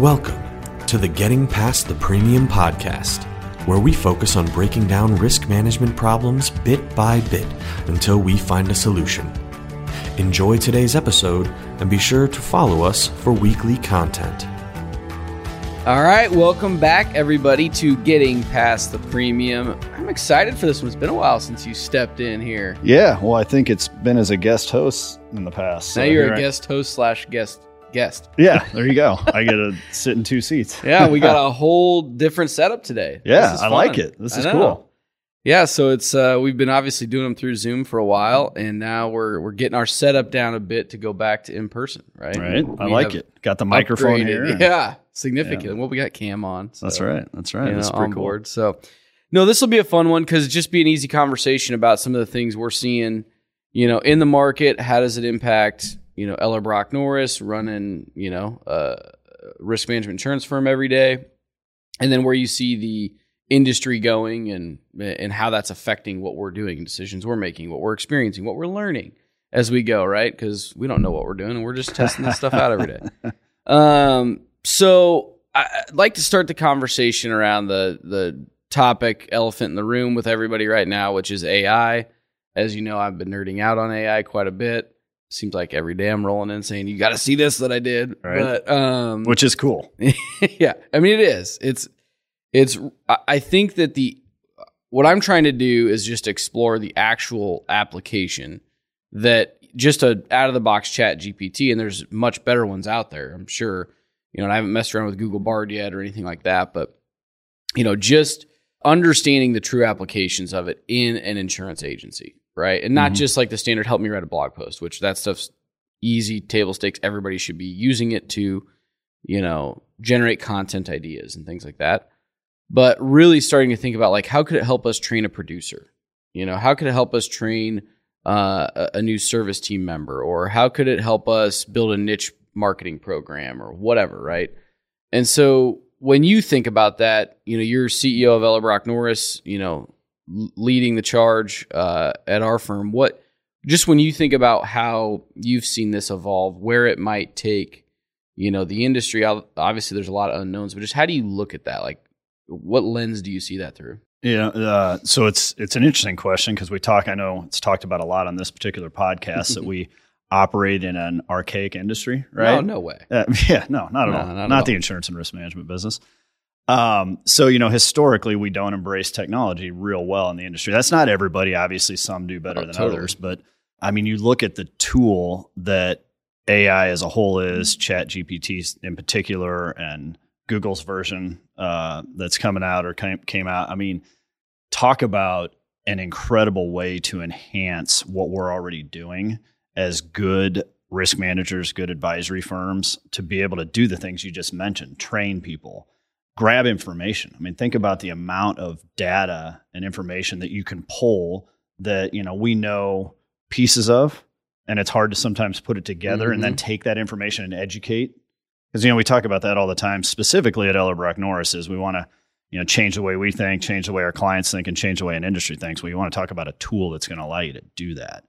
Welcome to the Getting Past the Premium podcast, where we focus on breaking down risk management problems bit by bit until we find a solution. Enjoy today's episode and be sure to follow us for weekly content. All right, welcome back, everybody, to Getting Past the Premium. I'm excited for this one. It's been a while since you stepped in here. Yeah, well, I think it's been as a guest host in the past. now you're a a I- guest host slash guest guest. Yeah, there you go. I get to sit in two seats. Yeah, we got a whole different setup today. Yeah, I like it. This is cool. Yeah, so it's uh, we've been obviously doing them through Zoom for a while, and now we're we're getting our setup down a bit to go back to in person. Right. Right, I like it. Got the microphone upgraded- here. Yeah, significant. Well, we got Cam on. That's right. That's right. you That's know, pretty on cool. board. So, no, this will be a fun one because just be an easy conversation about some of the things we're seeing, you know, in the market. How does it impact, you know, Ellerbrock Norris running, you know, uh, risk management insurance firm every day, and then where you see the industry going and and how that's affecting what we're doing, decisions we're making, what we're experiencing, what we're learning as we go, right? Because we don't know what we're doing and we're just testing this stuff out every day. Um, so I'd like to start the conversation around the the topic elephant in the room with everybody right now, which is AI. As you know, I've been nerding out on AI quite a bit. Seems like every day I'm rolling in saying, "You got to see this that I did." Right. But um, Which is cool. yeah, I mean it is. It's it's. I- I think that the what I'm trying to do is just explore the actual application that just a out of the box chat GPT, and there's much better ones out there. I'm sure. You know, and I haven't messed around with Google Bard yet or anything like that, but you know, just understanding the true applications of it in an insurance agency, right? And not Mhm. just like the standard help me write a blog post, which that stuff's easy, table stakes. Everybody should be using it to, you know, generate content ideas and things like that. But really starting to think about like how could it help us train a producer? You know, how could it help us train uh, a, new service team member, or how could it help us build a niche marketing program, or whatever, right? And so when you think about that, you know, you're CEO of Ellerbrock Norris, you know, leading the charge uh, at our firm. What just when you think about how you've seen this evolve, where it might take, you know, the industry. Obviously, there's a lot of unknowns, but just how do you look at that? Like, what lens do you see that through? Yeah. Uh, so it's it's an interesting question because we talk. I know it's talked about a lot on this particular podcast that we operate in an archaic industry, right? No, no way. Uh, yeah, no, not at No, all. not Not, at all. the insurance and risk management business. Um, so you know, historically, we don't embrace technology real well in the industry. That's not everybody. Obviously, some do better Oh, than totally. others. But I mean, you look at the tool that AI as a whole is, Chat GPT in particular, and Google's version uh, that's coming out or came, came out. I mean, talk about an incredible way to enhance what we're already doing as good risk managers, good advisory firms to be able to do the things you just mentioned, train people, grab information. I mean, think about the amount of data and information that you can pull that, you know, we know pieces of and it's hard to sometimes put it together and then mm-hmm. take that information and educate. Because you know, we talk about that all the time, specifically at Ellerbrock Norris, is we want to you know change the way we think change the way our clients think and change the way an industry thinks well you want to talk about a tool that's going to allow you to do that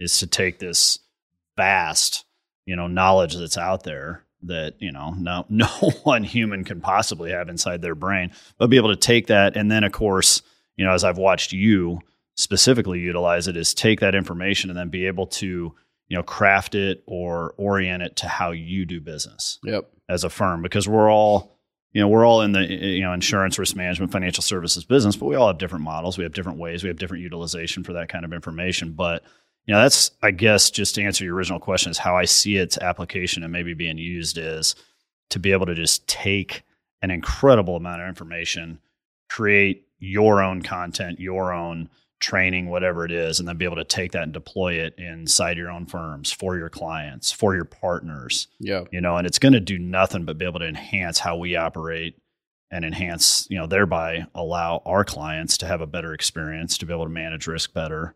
is to take this vast you know knowledge that's out there that you know no no one human can possibly have inside their brain but be able to take that and then of course you know as i've watched you specifically utilize it is take that information and then be able to you know craft it or orient it to how you do business Yep. as a firm because we're all you know we're all in the you know insurance risk management financial services business but we all have different models we have different ways we have different utilization for that kind of information but you know that's i guess just to answer your original question is how i see its application and maybe being used is to be able to just take an incredible amount of information create your own content your own training whatever it is and then be able to take that and deploy it inside your own firms for your clients for your partners Yep. you know, and it's going to do nothing but be able to enhance how we operate and enhance, you know, thereby allow our clients to have a better experience, to be able to manage risk better.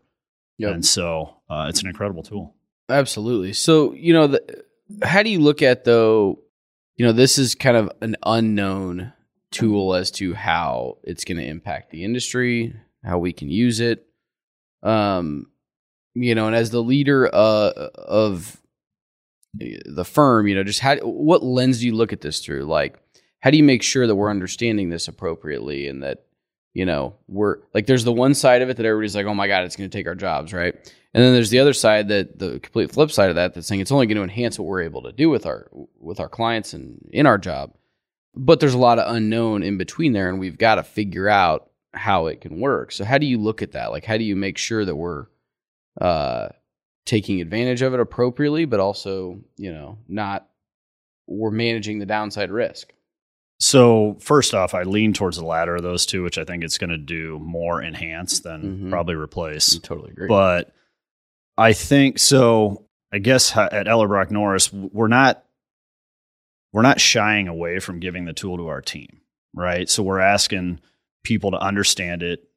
Yep. And so uh, it's an incredible tool. Absolutely. So, you know, the, how do you look at though, you know, this is kind of an unknown tool as to how it's going to impact the industry, how we can use it. Um, you know, and as the leader uh, of the firm, you know, just how what lens do you look at this through? Like, how do you make sure that we're understanding this appropriately and that you know we're like there's the one side of it that everybody's like, oh my god, it's going to take our jobs, right? And then there's the other side that the complete flip side of that that's saying it's only going to enhance what we're able to do with our with our clients and in our job. But there's a lot of unknown in between there, and we've got to figure out how it can work. So how do you look at that? Like how do you make sure that we're uh, taking advantage of it appropriately, but also you know not we're managing the downside risk? So first off, I lean towards the latter of those two, which I think it's going to do more enhance than Mhm. probably replace. I totally agree. But I think so. I guess at Ellerbrock Norris, we're not we're not shying away from giving the tool to our team, right? So we're asking people to understand it,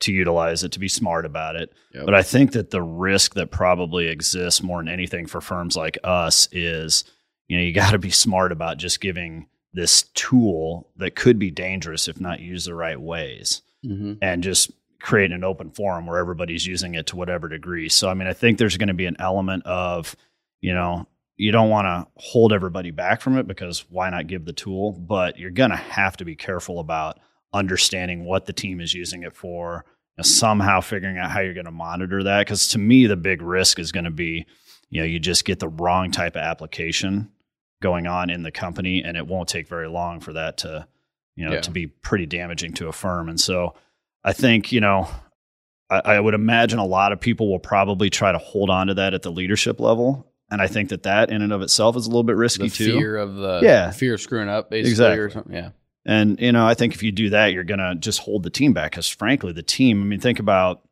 to utilize it, to be smart about it. Yep. But I think that the risk that probably exists more than anything for firms like us is, you know, you got to be smart about just giving this tool that could be dangerous if not used the right ways hmm and just create an open forum where everybody's using it to whatever degree. So, I mean, I think there's going to be an element of, you know, you don't want to hold everybody back from it because why not give the tool? But you're going to have to be careful about understanding what the team is using it for, you know, somehow figuring out how you're going to monitor that. Because to me, the big risk is going to be, you know, you just get the wrong type of application going on in the company, and it won't take very long for that to, you know, Yeah. to be pretty damaging to a firm. And so, I think, you know, I, I would imagine a lot of people will probably try to hold on to that at the leadership level. And I think that that in and of itself is a little bit risky the too. fear of the Yeah. fear of screwing up, basically, Exactly. or something. Yeah, And, you know, I think if you do that, you're going to just hold the team back because, frankly, the team, I mean, think about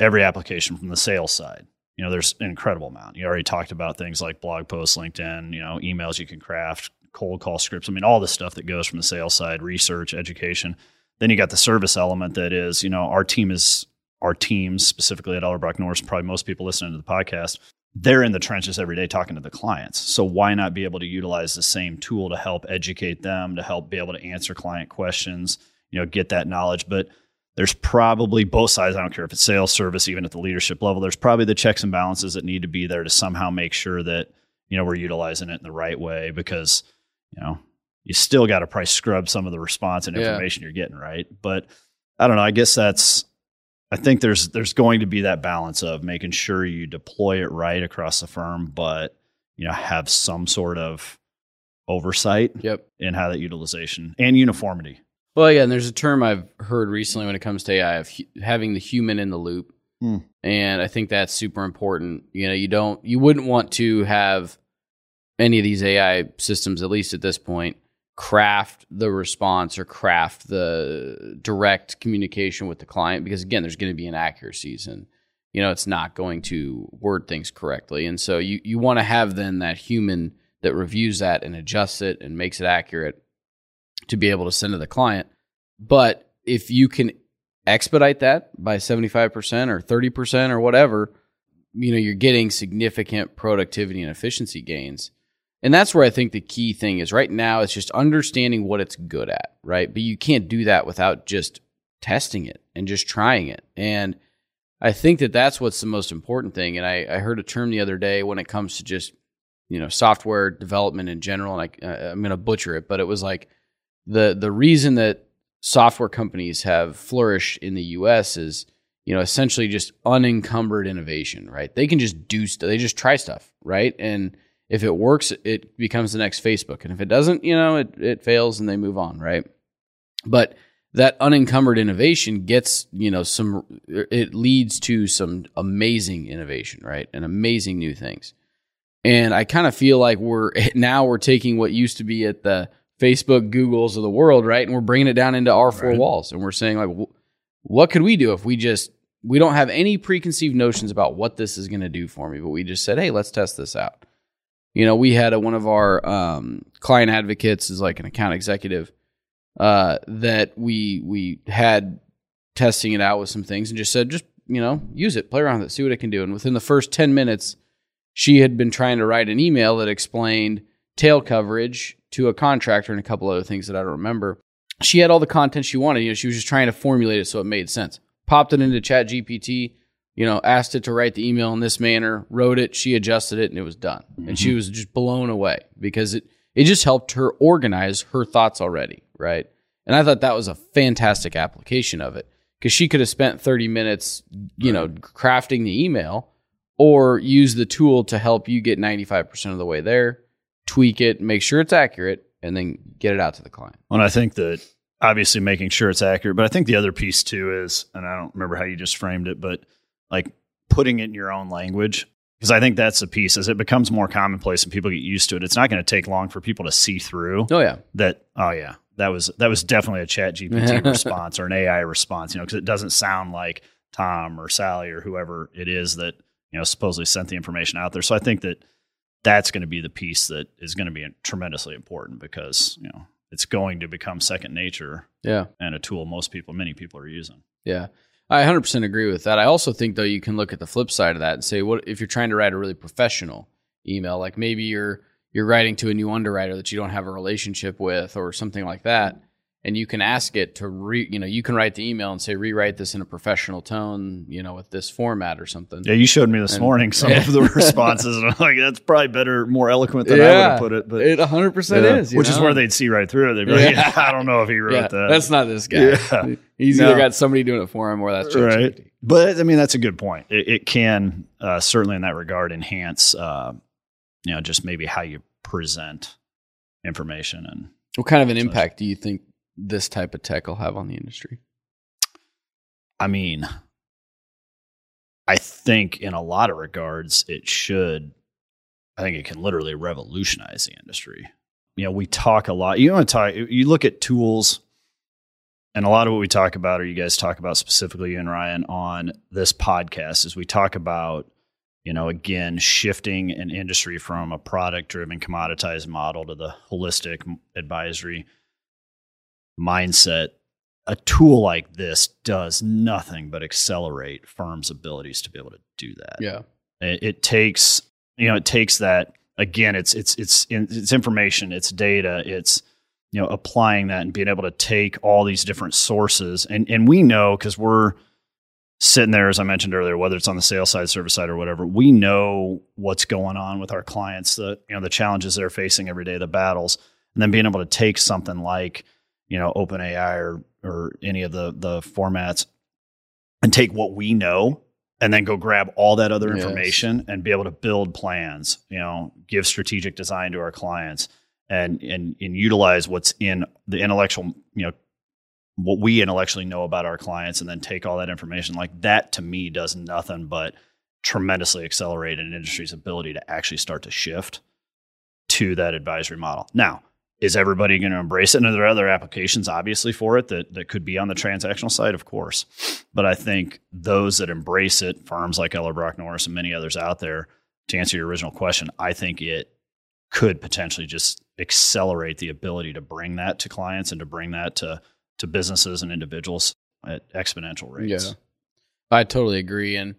every application from the sales side. You know, there's an incredible amount. You already talked about things like blog posts, LinkedIn, you know, emails you can craft, cold call scripts. I mean, all the stuff that goes from the sales side, research, education. Then you got the service element that is, you know, our team is our teams specifically at Ellerbrock Norris, probably most people listening to the podcast, they're in the trenches every day talking to the clients. So why not be able to utilize the same tool to help educate them, to help be able to answer client questions, you know, get that knowledge. But there's probably both sides. I don't care if it's sales service, even at the leadership level, there's probably the checks and balances that need to be there to somehow make sure that, you know, we're utilizing it in the right way because, you know, you still got to price scrub some of the response and Yeah. information you're getting, right? But I don't know. I guess that's I think there's there's going to be that balance of making sure you deploy it right across the firm, but you know, have some sort of oversight yep. in how that utilization and uniformity. Well, yeah, and there's a term I've heard recently when it comes to AI of hu- having the human in the loop, Hmm. and I think that's super important. You know, you don't, you wouldn't want to have any of these AI systems, at least at this point, craft the response or craft the direct communication with the client because again, there's going to be inaccuracies and you know it's not going to word things correctly, and so you you want to have then that human that reviews that and adjusts it and makes it accurate to be able to send to the client. But if you can expedite that by 75% or 30% or whatever, you know, you're getting significant productivity and efficiency gains. And that's where I think the key thing is right now it's just understanding what it's good at, right? But you can't do that without just testing it and just trying it. And I think that that's what's the most important thing. And I, I heard a term the other day when it comes to just, you know, software development in general. And I, uh, I'm going to butcher it, but it was like the, the reason that software companies have flourished in the US is, you know, essentially just unencumbered innovation, right? They can just do stuff, they just try stuff, right? And if it works, it becomes the next Facebook. And if it doesn't, you know, it, it fails and they move on, right? But that unencumbered innovation gets, you know, some, it leads to some amazing innovation, right? And amazing new things. And I kind of feel like we're now we're taking what used to be at the Facebook, Googles of the world, right? And we're bringing it down into our four Right. walls. And we're saying, like, what could we do if we just, we don't have any preconceived notions about what this is going to do for me, but we just said, hey, let's test this out. You know, we had a, one of our um, client advocates is like an account executive uh, that we we had testing it out with some things and just said, just you know, use it, play around with it, see what it can do. And within the first ten minutes, she had been trying to write an email that explained tail coverage to a contractor and a couple other things that I don't remember. She had all the content she wanted. You know, she was just trying to formulate it so it made sense. Popped it into Chat GPT, you know, asked it to write the email in this manner, wrote it, she adjusted it, and it was done. And Mm-hmm. she was just blown away because it it just helped her organize her thoughts already, right? And I thought that was a fantastic application of it because she could have spent 30 minutes, you know, crafting the email or use the tool to help you get 95% of the way there, tweak it, make sure it's accurate, and then get it out to the client. And I think that obviously making sure it's accurate, but I think the other piece too is, and I don't remember how you just framed it, but like putting it in your own language. Because I think that's the piece as it becomes more commonplace and people get used to it. It's not going to take long for people to see through Oh, yeah. that. Oh yeah, that was that was definitely a Chat GPT response or an AI response. You know, because it doesn't sound like Tom or Sally or whoever it is that you know supposedly sent the information out there. So I think that that's going to be the piece that is going to be tremendously important because you know it's going to become second nature Yeah. and a tool most people, many people are using. Yeah. I 100% agree with that. I also think though you can look at the flip side of that and say what if you're trying to write a really professional email like maybe you're you're writing to a new underwriter that you don't have a relationship with or something like that and you can ask it to re you know you can write the email and say rewrite this in a professional tone, you know, with this format or something. Yeah, you showed me this And- morning some Yeah. of the responses, and I'm like, that's probably better, more eloquent than I would have put it. But it 100% yeah, is, which is where they'd see right through it. They'd be like, Yeah. yeah, I don't know if he wrote yeah, that. That's not this guy. Yeah. He's No. either got somebody doing it for him or that's right. But I mean, that's a good point. It, it can uh, certainly, in that regard, enhance, uh, you know, just maybe how you present information. And What kind of an impact do you think this type of tech will have on the industry? I mean, I think in a lot of regards, it should. I think it can literally revolutionize the industry. You know, we talk a lot. You to talk. You look at tools, and a lot of what we talk about, or you guys talk about specifically, you and Ryan, on this podcast, is we talk about, you know, again, shifting an industry from a product-driven, commoditized model to the holistic advisory mindset a tool like this does nothing but accelerate firms' abilities to be able to do that. Yeah. It, it takes, you know, it takes that again. It's it's it's it's information, it's data, it's you know applying that and being able to take all these different sources, and and we know because we're sitting there, as I mentioned earlier, whether it's on the sales side, service side, or whatever, we know what's going on with our clients, the you know the challenges they're facing every day, the battles, and then being able to take something like you know OpenAI or or any of the the formats and take what we know and then go grab all that other Yes. information and be able to build plans you know give strategic design to our clients and and and utilize what's in the intellectual you know what we intellectually know about our clients and then take all that information like that to me does nothing but tremendously accelerate an industry's ability to actually start to shift to that advisory model now is everybody going to embrace it? And are there other applications, obviously, for it that, that could be on the transactional side? Of course. But I think those that embrace it, firms like Ellerbrock Norris and many others out there, to answer your original question, I think it could potentially just accelerate the ability to bring that to clients and to bring that to, to businesses and individuals at exponential rates. Yeah. I totally agree. And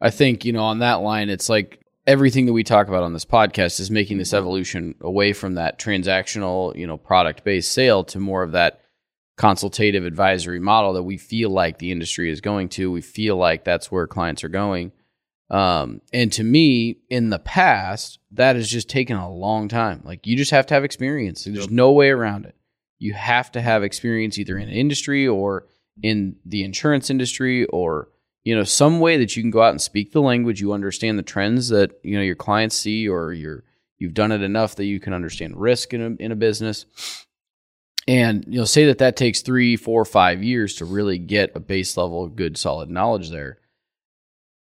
I think, you know, on that line, it's like everything that we talk about on this podcast is making this evolution away from that transactional, you know, product based sale to more of that consultative advisory model that we feel like the industry is going to. We feel like that's where clients are going. Um, and to me, in the past, that has just taken a long time. Like you just have to have experience. There's no way around it. You have to have experience either in industry or in the insurance industry or you know some way that you can go out and speak the language you understand the trends that you know your clients see or you're you've done it enough that you can understand risk in a, in a business and you know say that that takes three four five years to really get a base level of good solid knowledge there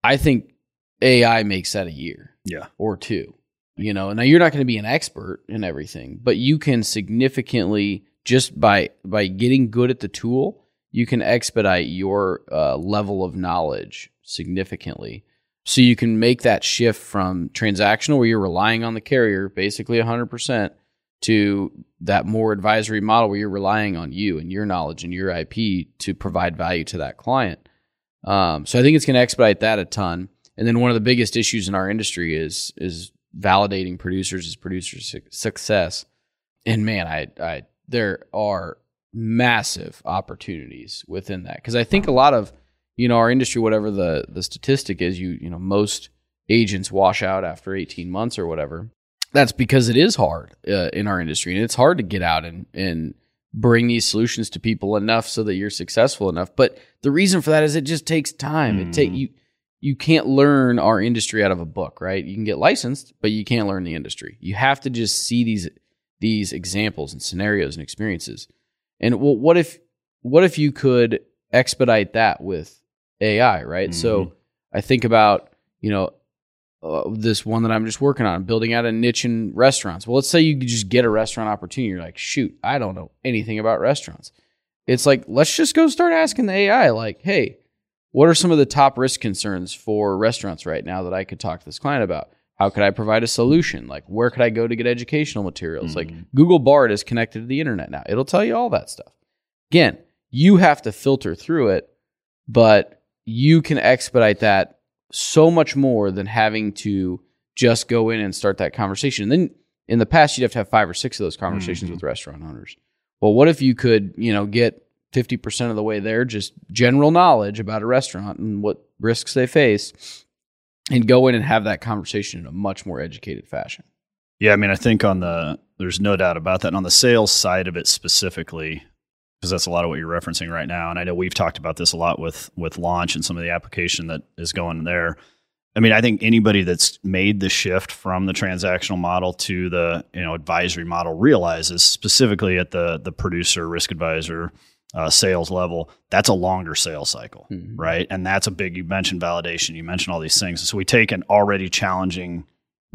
i think ai makes that a year Yeah. or two. You know, now you're not going to be an expert in everything, but you can significantly just by by getting good at the tool, you can expedite your uh, level of knowledge significantly. So you can make that shift from transactional, where you're relying on the carrier basically 100%, to that more advisory model where you're relying on you and your knowledge and your IP to provide value to that client. Um, so I think it's going to expedite that a ton. And then one of the biggest issues in our industry is is validating producers as producers' su- success. And man, I I there are massive opportunities within that because I think a lot of you know, our industry, whatever the the statistic is, you you know, most agents wash out after 18 months or whatever. That's because it is hard uh, in our industry, and it's hard to get out and and bring these solutions to people enough so that you're successful enough. But the reason for that is it just takes time. It take Mhm. you you can't learn our industry out of a book, right? You can get licensed, but you can't learn the industry. You have to just see these these examples and scenarios and experiences. And well, what if what if you could expedite that with AI, right? So I think about you know uh, this one that I'm just working on, building out a niche in restaurants. Well, let's say you just get a restaurant opportunity. You're like, shoot, I don't know anything about restaurants. It's like, let's just go start asking the AI, like, hey, what are some of the top risk concerns for restaurants right now that I could talk to this client about? How could I provide a solution? Like, where could I go to get educational materials? Like, Mhm. Google Bard is connected to the internet now. It'll tell you all that stuff. Again, you have to filter through it, but you can expedite that so much more than having to just go in and start that conversation. And then in the past, you'd have to have five or six of those conversations Mhm. with restaurant owners. Well, what if you could, you know, get 50% of the way there, just general knowledge about a restaurant and what risks they face, and go in and have that conversation in a much more educated fashion? Yeah, I mean, I think on the there's no doubt about that. And on the sales side of it specifically, because that's a lot of what you're referencing right now. And I know we've talked about this a lot with with launch and some of the application that is going there. I mean, I think anybody that's made the shift from the transactional model to the you know advisory model realizes specifically at the the producer risk advisor uh, sales level that's a longer sales cycle Mhm. right? And that's a big. You mentioned validation. You mentioned all these things. So we take an already challenging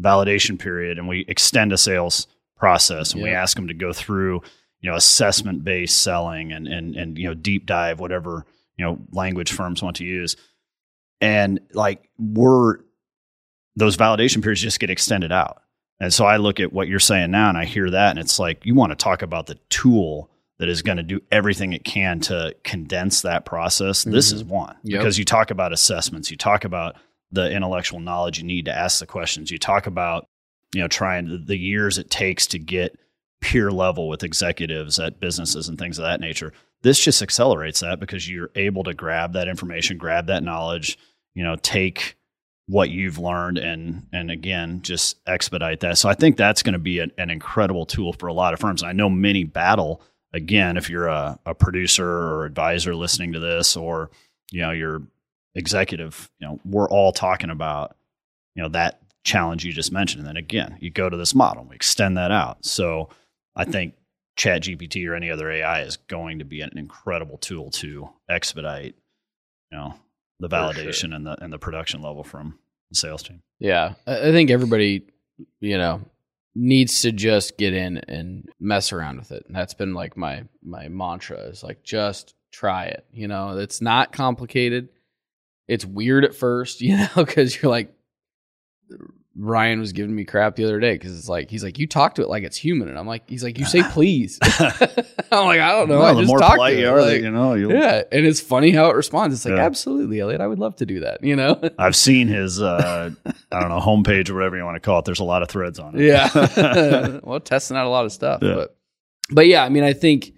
validation period and we extend a sales process, and we ask them to go through, you know, assessment based selling and and and you know deep dive whatever you know language firms want to use, and like we're those validation periods just get extended out. And so I look at what you're saying now, and I hear that, and it's like you want to talk about the tool that is going to do everything it can to condense that process. This Mhm. is one Yep. because you talk about assessments, you talk about the intellectual knowledge you need to ask the questions, you talk about you know trying the, the years it takes to get peer level with executives at businesses and things of that nature. This just accelerates that because you're able to grab that information, grab that knowledge, you know, take what you've learned and and again just expedite that. So I think that's going to be an, an incredible tool for a lot of firms. I know many battle again if you're a, a producer or advisor listening to this or you know you're executive, you know, we're all talking about you know that challenge you just mentioned. And then again, you go to this model, and we extend that out. So I think Chat GPT or any other AI is going to be an incredible tool to expedite, you know, the For sure. validation and the and the production level from the sales team. Yeah, I think everybody, you know, needs to just get in and mess around with it. And that's been like my my mantra is like just try it. You know, it's not complicated. It's weird at first, you know, because you're like Ryan was giving me crap the other day because it's like he's like you talk to it like it's human, and I'm like he's like you say please. I'm like I don't know. I the just more talk polite to it. you are, like, you know, you'll, yeah, and it's funny how it responds. It's like Yeah. absolutely, Elliot. I would love to do that. You know. I've seen his uh I don't know, homepage or whatever you want to call it. There's a lot of threads on it. Yeah. well, testing out a lot of stuff. Yeah. But but yeah, I mean, I think,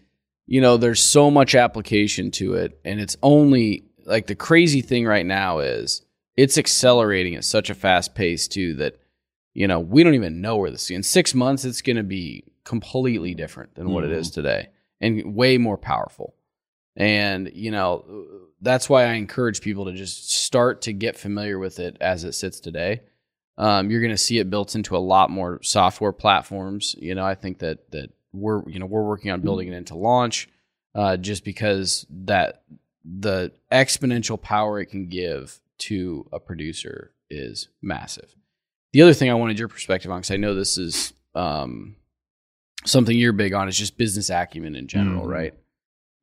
you know, there's so much application to it. And it's only like the crazy thing right now is it's accelerating at such a fast pace too that, you know, we don't even know where this in six months it's gonna be completely different than what it is today and way more powerful. And, you know, that's why I encourage people to just start to get familiar with it as it sits today. Um, you're going to see it built into a lot more software platforms. You know, I think that that we're you know we're working on building it into launch, uh, just because that the exponential power it can give to a producer is massive. The other thing I wanted your perspective on, because I know this is um, something you're big on, is just business acumen in general, Mhm. right?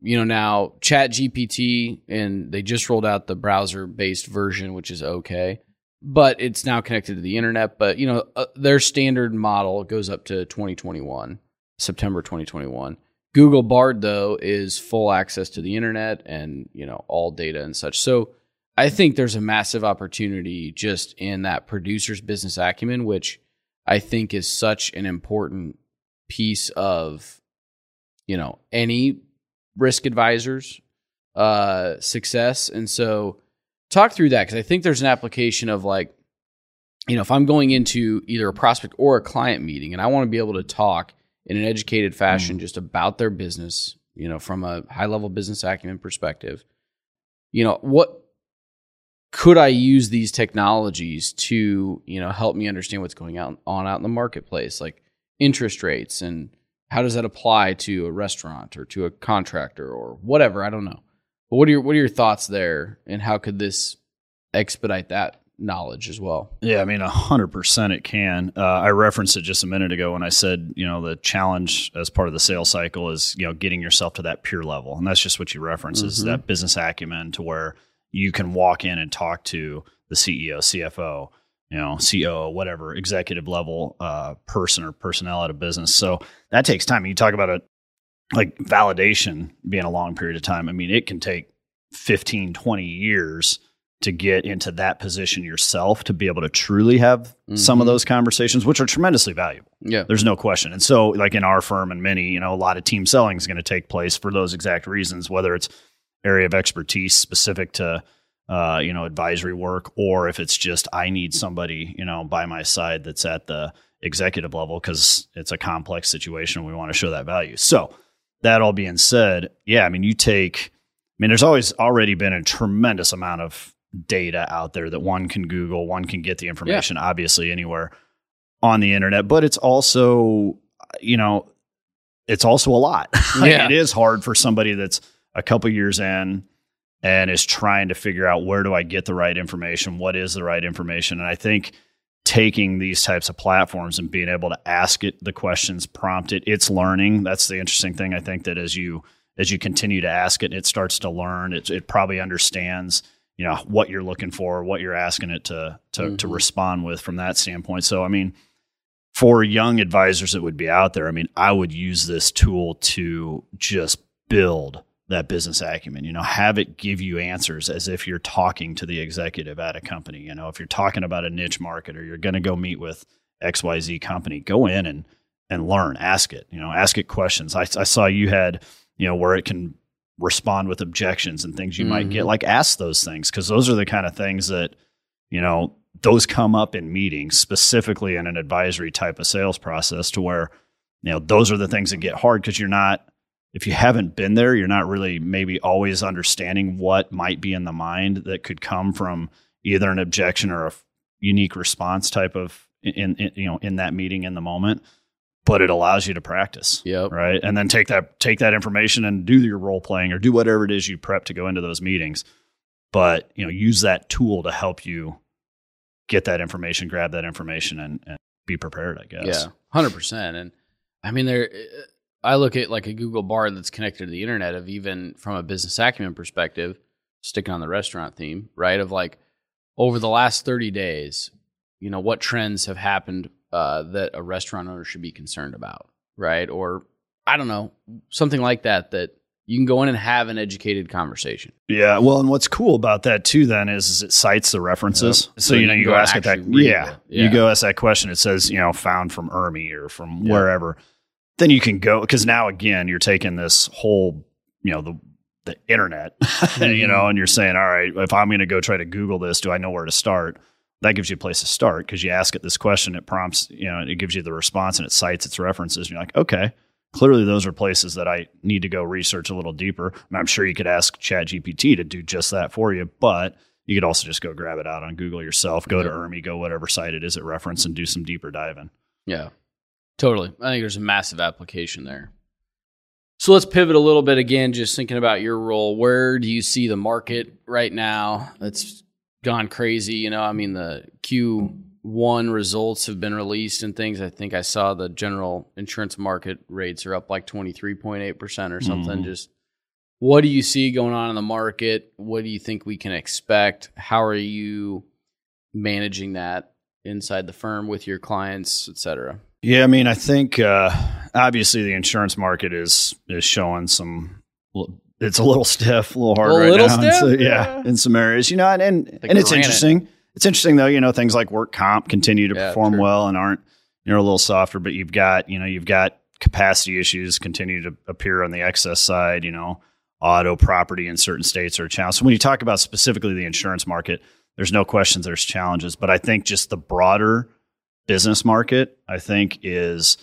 You know, now Chat GPT, and they just rolled out the browser based version, which is okay but it's now connected to the internet. But you know, uh, their standard model goes up to 2021, September 2021. Google Bard though is full access to the internet and you know all data and such. So I think there's a massive opportunity just in that producer's business acumen, which I think is such an important piece of you know any risk advisors uh, success. And so, talk through that because I think there's an application of like, you know, if I'm going into either a prospect or a client meeting and I want to be able to talk in an educated fashion just about their business, you know, from a high level business acumen perspective, you know, what could I use these technologies to, you know, help me understand what's going on, on out in the marketplace, like interest rates and how does that apply to a restaurant or to a contractor or whatever? I don't know. But what are your what are your thoughts there, and how could this expedite that knowledge as well? Yeah, I mean, a hundred percent, it can. Uh, I referenced it just a minute ago when I said, you know, the challenge as part of the sales cycle is, you know, getting yourself to that peer level, and that's just what you reference is Mhm. that business acumen to where you can walk in and talk to the CEO, CFO, you know, COO, whatever executive level uh, person or personnel at a business. So that takes time. You talk about it like validation being a long period of time. I mean, it can take 15, 20 years to get into that position yourself to be able to truly have some of Mhm. those conversations, which are tremendously valuable. Yeah, There's no question. And so, like in our firm and many, you know, a lot of team selling is going to take place for those exact reasons, whether it's area of expertise specific to, uh, you know, advisory work, or if it's just I need somebody, you know, by my side that's at the executive level because it's a complex situation. We want to show that value. So, that all being said, yeah, I mean, you take, I mean, there's always already been a tremendous amount of data out there that one can Google, one can get the information, obviously, anywhere on the internet, but it's also, you know, it's also a lot. Yeah. it is hard for somebody that's a couple years in and is trying to figure out where do I get the right information? What is the right information? And I think taking these types of platforms and being able to ask it the questions, prompt it, it's learning. That's the interesting thing. I think that as you as you continue to ask it, it starts to learn. It, it probably understands, you know, what you're looking for, what you're asking it to to, to Mhm. respond with from that standpoint. So, I mean, for young advisors that would be out there, I mean, I would use this tool to just build that business acumen, you know, have it give you answers as if you're talking to the executive at a company. You know, if you're talking about a niche market or you're going to go meet with XYZ company, go in and and learn, ask it, you know, ask it questions. I, I saw you had, you know, where it can respond with objections and things you might get. Mhm. Like ask those things because those are the kind of things that, you know, those come up in meetings, specifically in an advisory type of sales process to where, you know, those are the things that get hard because you're not, if you haven't been there, you're not really maybe always understanding what might be in the mind that could come from either an objection or a unique response type of in, in you know in that meeting in the moment but it allows you to practice Yep. right and then take that take that information and do your role playing or do whatever it is you prep to go into those meetings but you know use that tool to help you get that information grab that information and, and be prepared i guess Yeah, hundred percent. And I mean, there. Eh, I look at like a Google Bard that's connected to the internet of even from a business acumen perspective, sticking on the restaurant theme, right? Of like over the last thirty days, you know, what trends have happened uh, that a restaurant owner should be concerned about, right? Or I don't know, something like that. That you can go in and have an educated conversation. Yeah, well, and what's cool about that too, then, is, is it cites the references. Yep. So you know, you go go ask it that. read Yeah, you go ask that question. It says, you know, found from IRMI or from Yeah. wherever. Then you can go because now again, you're taking this whole, you know, the the internet, you Mm-hmm. know, and you're saying, all right, if I'm going to go try to Google this, do I know where to start? That gives you a place to start because you ask it this question, it prompts, you know, it gives you the response and it cites its references. And you're like, okay, clearly those are places that I need to go research a little deeper. And I'm sure you could ask chat gpt to do just that for you, but you could also just go grab it out on Google yourself, go to Yeah. IRMI, go whatever site it is it reference and do some deeper diving. Yeah, totally. I think there's a massive application there. So let's pivot a little bit again, just thinking about your role. Where do you see the market right now? that's gone crazy. You know, I mean, the Q1 results have been released and things. I think I saw the general insurance market rates are up like 23.8% or something. Mhm. Just what do you see going on in the market? What do you think we can expect? How are you managing that inside the firm with your clients, et cetera? Yeah, I mean, I think uh, obviously the insurance market is is showing some. It's a little stiff, a little hard A right little now. stiff? so- yeah, Yeah. in some areas, you know, and and, and it's interesting. It's interesting though, you know, things like work comp continue to Yeah, perform true. well and aren't you know a little softer, but you've got you know you've got capacity issues continue to appear on the excess side. You know, auto property in certain states are a challenge. So when you talk about specifically the insurance market, there's no questions there's challenges, but I think just the broader business market, I think is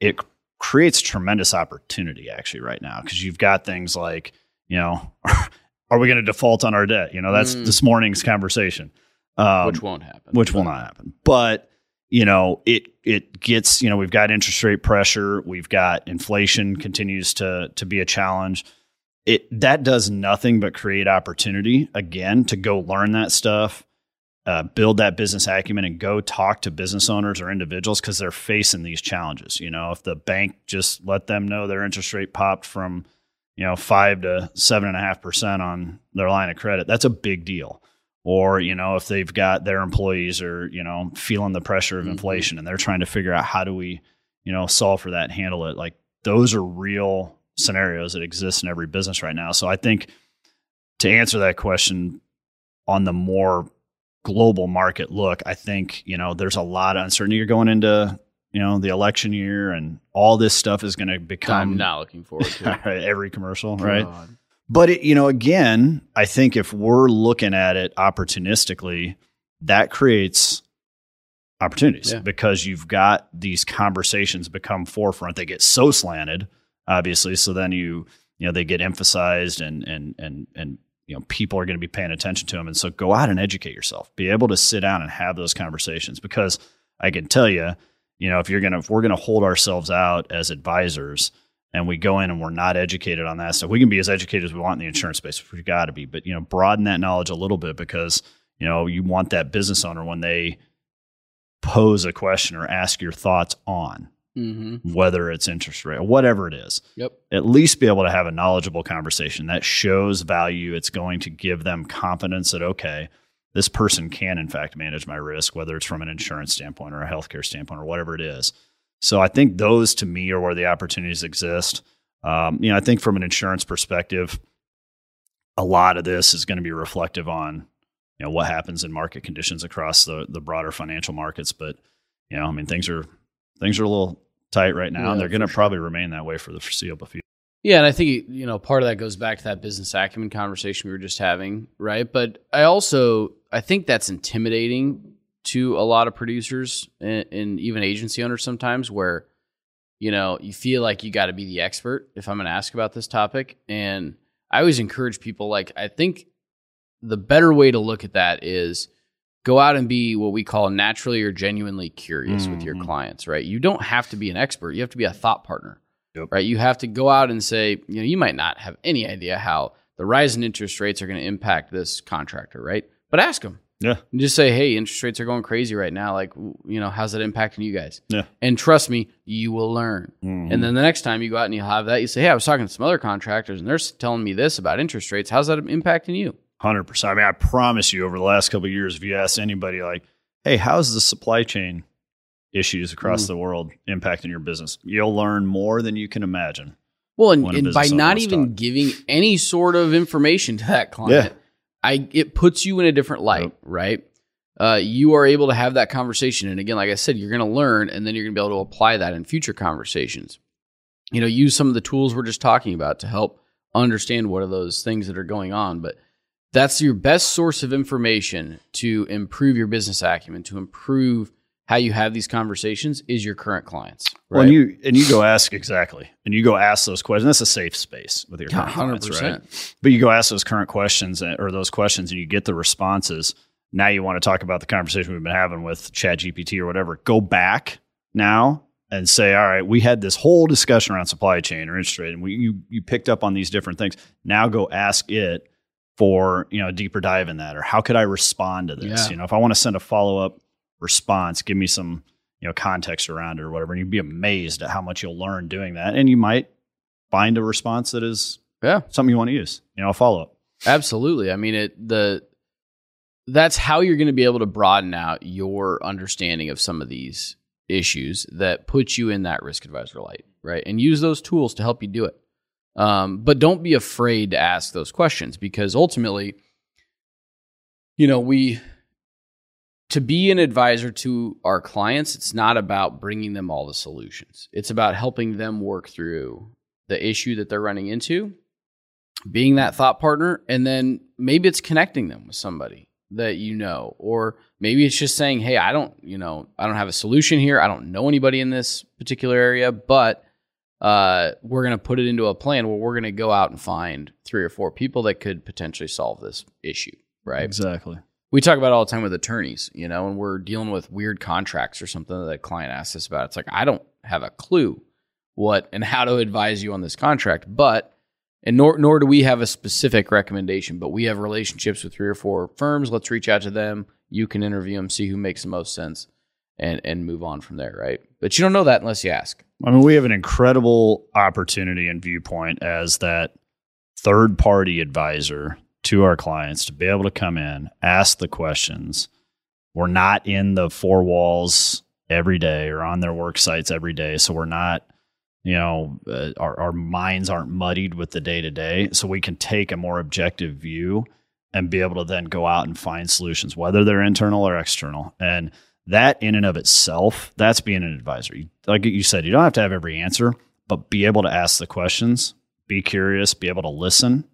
it creates tremendous opportunity actually right now because you've got things like, you know, are we going to default on our debt? You know, that's Mm. this morning's conversation. Um, which won't happen. which will not happen. But you know, it it gets you know we've got interest rate pressure, we've got inflation continues to to be a challenge. It that does nothing but create opportunity again to go learn that stuff, uh, build that business acumen, and go talk to business owners or individuals because they're facing these challenges. You know, if the bank just let them know their interest rate popped from you know five to seven and a half percent on their line of credit, that's a big deal or you know if they've got their employees are you know feeling the pressure of Mhm. inflation and they're trying to figure out how do we you know solve for that handle it like those are real scenarios that exist in every business right now so i think to answer that question on the more global market look i think you know there's a lot of uncertainty you're going into you know the election year and all this stuff is going to become. I'm not looking forward to every commercial right God. but it, you know, again, I think if we're looking at it opportunistically, that creates opportunities Yeah. because you've got these conversations become forefront. They get so slanted, obviously. So then you, you know, they get emphasized and and and and you know, people are going to be paying attention to them. And so go out and educate yourself. Be able to sit down and have those conversations because I can tell you, you know, if you're gonna if we're gonna hold ourselves out as advisors and we go in and we're not educated on that stuff. We can be as educated as we want in the insurance space. We've got to be, but you know, broaden that knowledge a little bit because you know you want that business owner when they pose a question or ask your thoughts on Mm-hmm. whether it's interest rate or whatever it is. Yep. At least be able to have a knowledgeable conversation that shows value. It's going to give them confidence that okay, this person can in fact manage my risk, whether it's from an insurance standpoint or a healthcare standpoint or whatever it is. So I think those to me are where the opportunities exist. Um, you know, I think from an insurance perspective, a lot of this is going to be reflective on you know what happens in market conditions across the the broader financial markets. But you know, I mean, things are things are a little tight right now, and they're going to sure. probably remain that way for the foreseeable future. Yeah, and I think you know part of that goes back to that business acumen conversation we were just having, right? But I also I think that's intimidating to a lot of producers and, and even agency owners sometimes, where you know you feel like you got to be the expert if I'm going to ask about this topic. And I always encourage people like I think the better way to look at that is go out and be what we call naturally or genuinely curious with your Mhm. clients, right? You don't have to be an expert; you have to be a thought partner Yep. right? You have to go out and say, you know, you might not have any idea how the rise in interest rates are going to impact this contractor, right? But ask them. Yeah. And just say, hey, interest rates are going crazy right now. Like, you know, how's that impacting you guys? Yeah. And trust me, you will learn. Mm-hmm. And then the next time you go out and you have that, you say, hey, I was talking to some other contractors and they're telling me this about interest rates. How's that impacting you? Hundred percent. I mean, I promise you, over the last couple of years, if you ask anybody, like, "Hey, how's the supply chain issues across Mm. the world impacting your business?" You'll learn more than you can imagine. Well, and, and by not even giving any sort of information to that client, I it puts you in a different light, Yep. right? Uh, you are able to have that conversation, and again, like I said, you're going to learn, and then you're going to be able to apply that in future conversations. You know, use some of the tools we're just talking about to help understand what are those things that are going on. But that's your best source of information to improve your business acumen, to improve how you have these conversations is your current clients. Well, and you and you go ask exactly, and you go ask those questions. That's a safe space with your current clients, right? But you go ask those current questions uh, or those questions, and you get the responses. Now you want to talk about the conversation we've been having with Chat GPT or whatever. Go back now and say, all right, we had this whole discussion around supply chain or interest rate, and we you you picked up on these different things. Now go ask it for you know a deeper dive in that, or how could I respond to this? Yeah. You know, if I want to send a follow up response, give me some you know context around it or whatever, and you'd be amazed at how much you'll learn doing that, and you might find a response that is Yeah. something you want to use. You know, a follow up. Absolutely. I mean, it the that's how you're going to be able to broaden out your understanding of some of these issues that put you in that risk advisor light, right? And use those tools to help you do it. Um, but don't be afraid to ask those questions because ultimately, you know, we to be an advisor to our clients, it's not about bringing them all the solutions. It's about helping them work through the issue that they're running into being that thought partner and then maybe it's connecting them with somebody that you know or maybe it's just saying hey i don't you know i don't have a solution here i don't know anybody in this particular area but uh, we're going to put it into a plan where we're going to go out and find three or four people that could potentially solve this issue right Exactly. we talk about all the time with attorneys, you know, and we're dealing with weird contracts or something that a client asks us about. It's like, I don't have a clue what and how to advise you on this contract, but and nor nor do we have a specific recommendation, but we have relationships with three or four firms. Let's reach out to them. You can interview them, see who makes the most sense, and and move on from there, right? But you don't know that unless you ask. I mean, we have an incredible opportunity and viewpoint as that third party advisor to our clients to be able to come in, ask the questions. We're not in the four walls every day or on their work sites every day. So we're not, you know, uh, our, our minds aren't muddied with the day to day. So we can take a more objective view and be able to then go out and find solutions, whether they're internal or external. And that in and of itself, that's being an advisor. Like you said, you don't have to have every answer, but be able to ask the questions, be curious, be able to listen,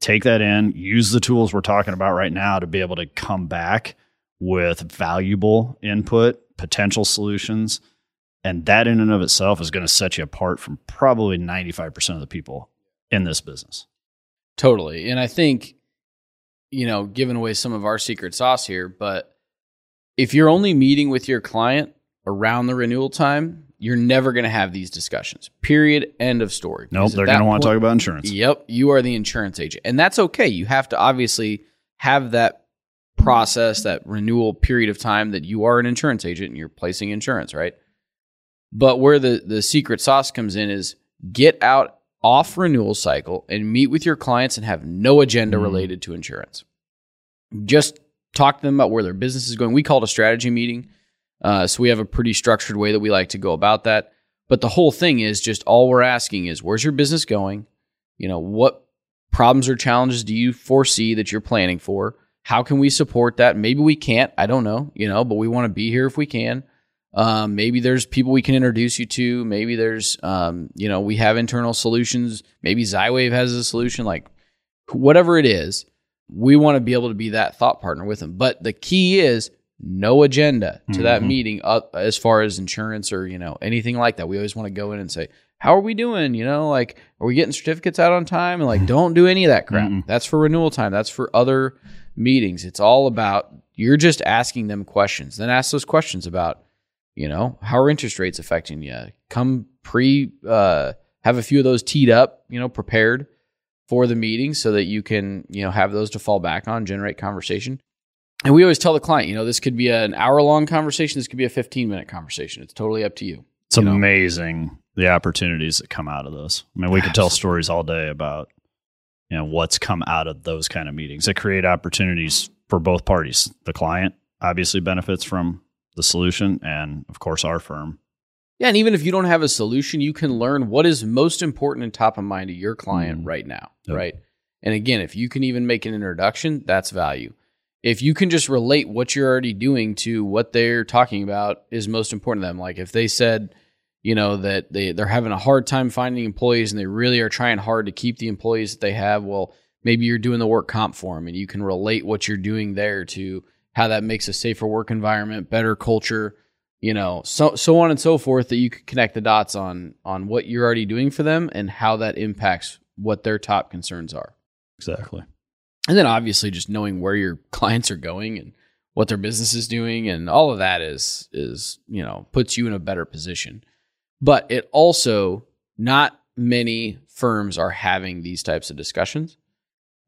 take that in, use the tools we're talking about right now to be able to come back with valuable input, potential solutions. And that in and of itself is going to set you apart from probably 95% of the people in this business. Totally. And I think, you know, giving away some of our secret sauce here, but if you're only meeting with your client around the renewal time, you're never going to have these discussions. Period. End of story. Nope, they're going to want to talk about insurance. Yep, you are the insurance agent. And that's okay. You have to obviously have that process, that renewal period of time that you are an insurance agent and you're placing insurance, right? But where the the secret sauce comes in is get out off renewal cycle and meet with your clients and have no agenda Mhm. related to insurance. Just talk to them about where their business is going. We call it a strategy meeting. Uh, so we have a pretty structured way that we like to go about that. But the whole thing is just all we're asking is where's your business going? You know, what problems or challenges do you foresee that you're planning for? How can we support that? Maybe we can't. I don't know, you know, but we want to be here if we can. Um, maybe there's people we can introduce you to. Maybe there's, um, you know, we have internal solutions. Maybe Zywave has a solution. Like whatever it is, we want to be able to be that thought partner with them. But the key is no agenda to that Mhm. meeting up as far as insurance or you know anything like that. We always want to go in and say, "How are we doing?" You know, like are we getting certificates out on time? And like, don't do any of that crap. Mm-mm. That's for renewal time. That's for other meetings. It's all about you're just asking them questions. Then ask those questions about you know how are interest rates affecting you. Come pre uh, have a few of those teed up. You know, prepared for the meeting so that you can you know have those to fall back on, generate conversation. And we always tell the client, you know, this could be an hour long conversation. This could be a 15 minute conversation. It's totally up to you. It's you know? amazing the opportunities that come out of those. I mean, we could tell stories all day about you know what's come out of those kind of meetings. They create opportunities for both parties. The client obviously benefits from the solution, and of course, our firm. Yeah. And even if you don't have a solution, you can learn what is most important and top of mind to your client Mhm. right now. Yep. Right. And again, if you can even make an introduction, that's value. If you can just relate what you're already doing to what they're talking about is most important to them. Like if they said, you know, that they, they're having a hard time finding employees and they really are trying hard to keep the employees that they have, well, maybe you're doing the work comp for them and you can relate what you're doing there to how that makes a safer work environment, better culture, you know, so so on and so forth that you could connect the dots on on what you're already doing for them and how that impacts what their top concerns are. Exactly. And then obviously just knowing where your clients are going and what their business is doing and all of that is is, you know, puts you in a better position. But it also not many firms are having these types of discussions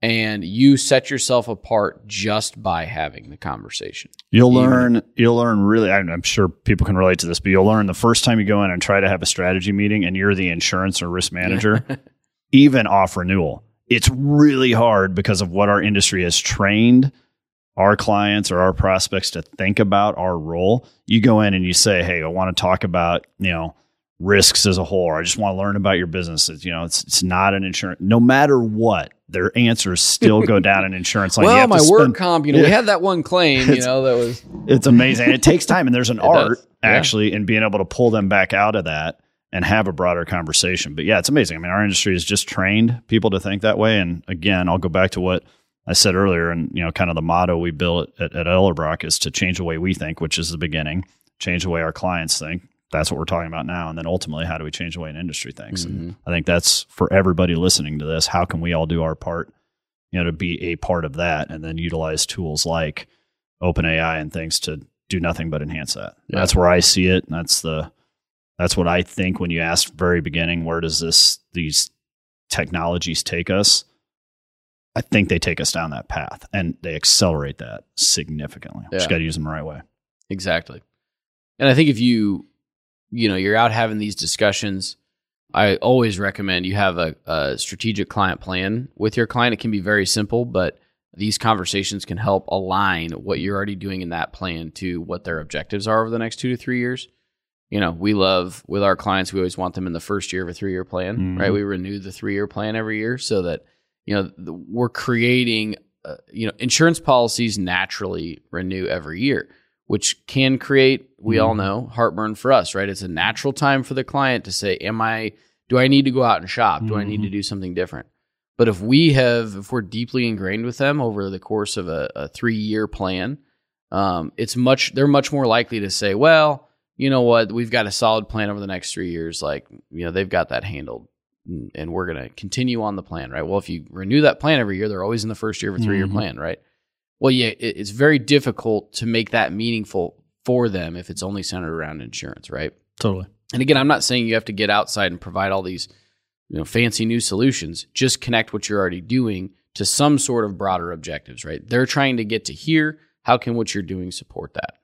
and you set yourself apart just by having the conversation. You'll Even- learn. You'll learn really. I'm, I'm sure people can relate to this, but you'll learn the first time you go in and try to have a strategy meeting, and you're the insurance or risk manager, even off renewal. It's really hard because of what our industry has trained our clients or our prospects to think about our role. You go in and you say, "Hey, I want to talk about you know risks as a whole. Or I just want to learn about your business. It's, you know, it's it's not an insurance. No matter what, their answers still go down in insurance. You well, my spend- work comp, you know, we had that one claim, you know, that was it's amazing. It takes time, and there's an does, art yeah. actually in being able to pull them back out of that and have a broader conversation. But yeah, it's amazing. I mean, our industry has just trained people to think that way. And again, I'll go back to what I said earlier, and you know, kind of the motto we built at, at Ellerbrock is to change the way we think, which is the beginning, change the way our clients think. That's what we're talking about now. And then ultimately, how do we change the way an industry thinks? Mm-hmm. And I think that's for everybody listening to this. How can we all do our part, you know, to be a part of that and then utilize tools like OpenAI and things to do nothing but enhance that. Yeah. That's where I see it. And that's the that's what I think when you asked very beginning, where does this these technologies take us? I think they take us down that path and they accelerate that significantly. Yeah. Just got to use them the right way. Exactly. And I think if you, you know, you're out having these discussions, I always recommend you have a, a strategic client plan with your client. It can be very simple, but these conversations can help align what you're already doing in that plan to what their objectives are over the next two to three years. You know, we love with our clients, we always want them in the first year of a three year plan, Mhm. right? We renew the three year plan every year so that, you know, the, we're creating, uh, you know, insurance policies naturally renew every year, which can create, we all Mhm. know, heartburn for us, right? It's a natural time for the client to say, Am I, do I need to go out and shop? Do I need to do something different? But if we have, if we're deeply ingrained with them over the course of a, a three year plan, um, it's much, they're much more likely to say, well, you know what, we've got a solid plan over the next three years. Like, you know, they've got that handled and- we're going to continue on the plan, right? Well, if you renew that plan every year, they're always in the first year of a 3 year Mhm. plan, right? Well, yeah, it's very difficult to make that meaningful for them if it's only centered around insurance, right? Totally. And again, I'm not saying you have to get outside and provide all these, you know, fancy new solutions. Just connect what you're already doing to some sort of broader objectives, right? They're trying to get to here. How can what you're doing support that?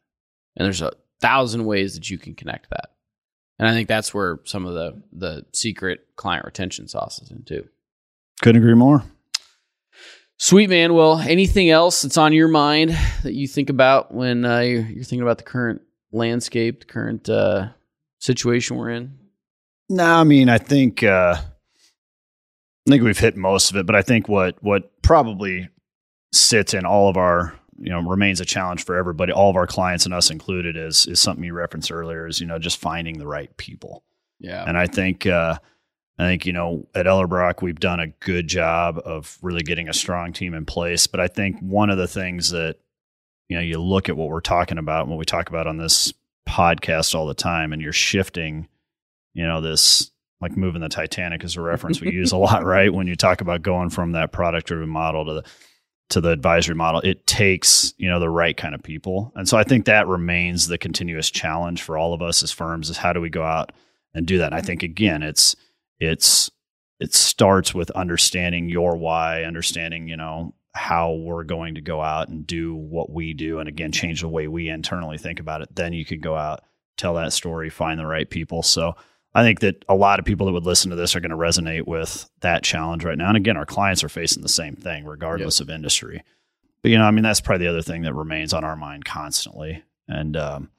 And there's a thousand ways that you can connect that. And I think that's where some of the the secret client retention sauce is in too. Couldn't agree more. Sweet man. Well, anything else that's on your mind that you think about when uh, you're, you're thinking about the current landscape, the current uh, situation we're in? No, I mean, I think uh, I think we've hit most of it, but I think what what probably sits in all of our you know remains a challenge for everybody, all of our clients and us included, is is something you referenced earlier, is you know just finding the right people. Yeah. And I think uh, I think you know at Ellerbrock we've done a good job of really getting a strong team in place. But I think one of the things that you know you look at what we're talking about and what we talk about on this podcast all the time, and you're shifting, you know, this like moving the Titanic is a reference we use a lot, right? When you talk about going from that product driven model to the to the advisory model, it takes, you know, the right kind of people. And so I think that remains the continuous challenge for all of us as firms is how do we go out and do that? And I think again, it's it's it starts with understanding your why, understanding, you know, how we're going to go out and do what we do and again change the way we internally think about it. Then you could go out, tell that story, find the right people. So I think that a lot of people that would listen to this are going to resonate with that challenge right now. And again, our clients are facing the same thing, regardless of industry. But you know, I mean, that's probably the other thing that remains on our mind constantly. And um,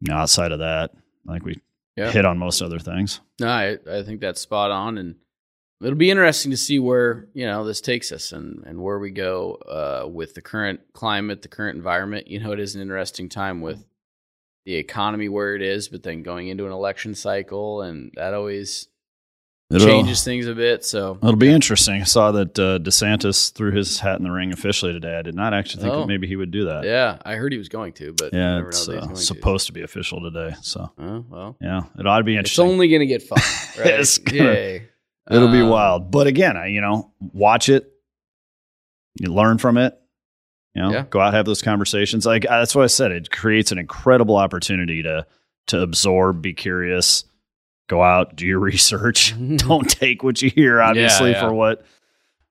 you know, outside of that, I think we Yeah. hit on most other things. No, I, I think that's spot on, and it'll be interesting to see where you know this takes us and and where we go uh, with the current climate, the current environment. You know, it is an interesting time with the economy where it is, but then going into an election cycle, and that always changes things a bit. So It'll be interesting. I saw that uh, DeSantis threw his hat in the ring officially today. I did not actually think Oh. that maybe he would do that. yeah, I heard he was going to, but Yeah, never it's know that he's uh, supposed to. be official today. So To. Oh, well, yeah, it ought to be interesting. It's only going to get fun. Right? it's gonna, Yay. It'll be Um, wild. But again, I, you know, watch it. You learn from it. You know, Yeah. go out have those conversations. Like uh, that's what I said. It creates an incredible opportunity to to absorb, be curious, go out, do your research. Don't take what you hear, obviously, Yeah, yeah. for what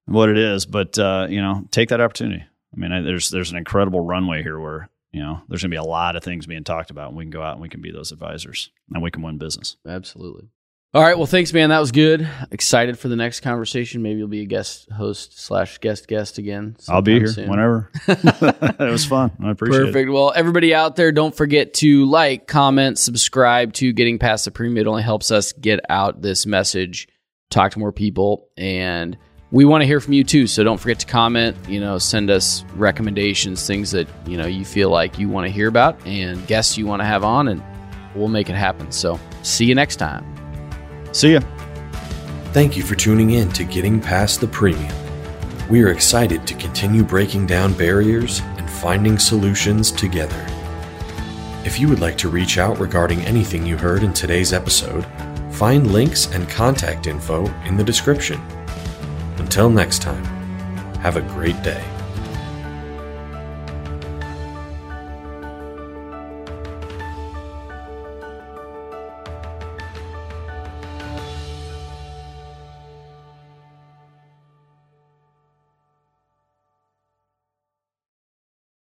what it is. But uh, you know, take that opportunity. I mean, I, there's there's an incredible runway here where you know there's going to be a lot of things being talked about, and we can go out and we can be those advisors, and we can win business. Absolutely. All right. Well, thanks, man. That was good. Excited for the next conversation. Maybe you'll be a guest host slash guest guest again. I'll be here soon. whenever. it was fun. I appreciate it. Perfect. Well, everybody out there, don't forget to like, comment, subscribe to Getting Past the Premium. It only helps us get out this message, talk to more people, and we want to hear from you too. So don't forget to comment. You know, send us recommendations, things that you know you feel like you want to hear about, and guests you want to have on, and we'll make it happen. So see you next time. See ya. Thank you for tuning in to Getting Past the Premium. We are excited to continue breaking down barriers and finding solutions together. If you would like to reach out regarding anything you heard in today's episode, find links and contact info in the description. Until next time, have a great day.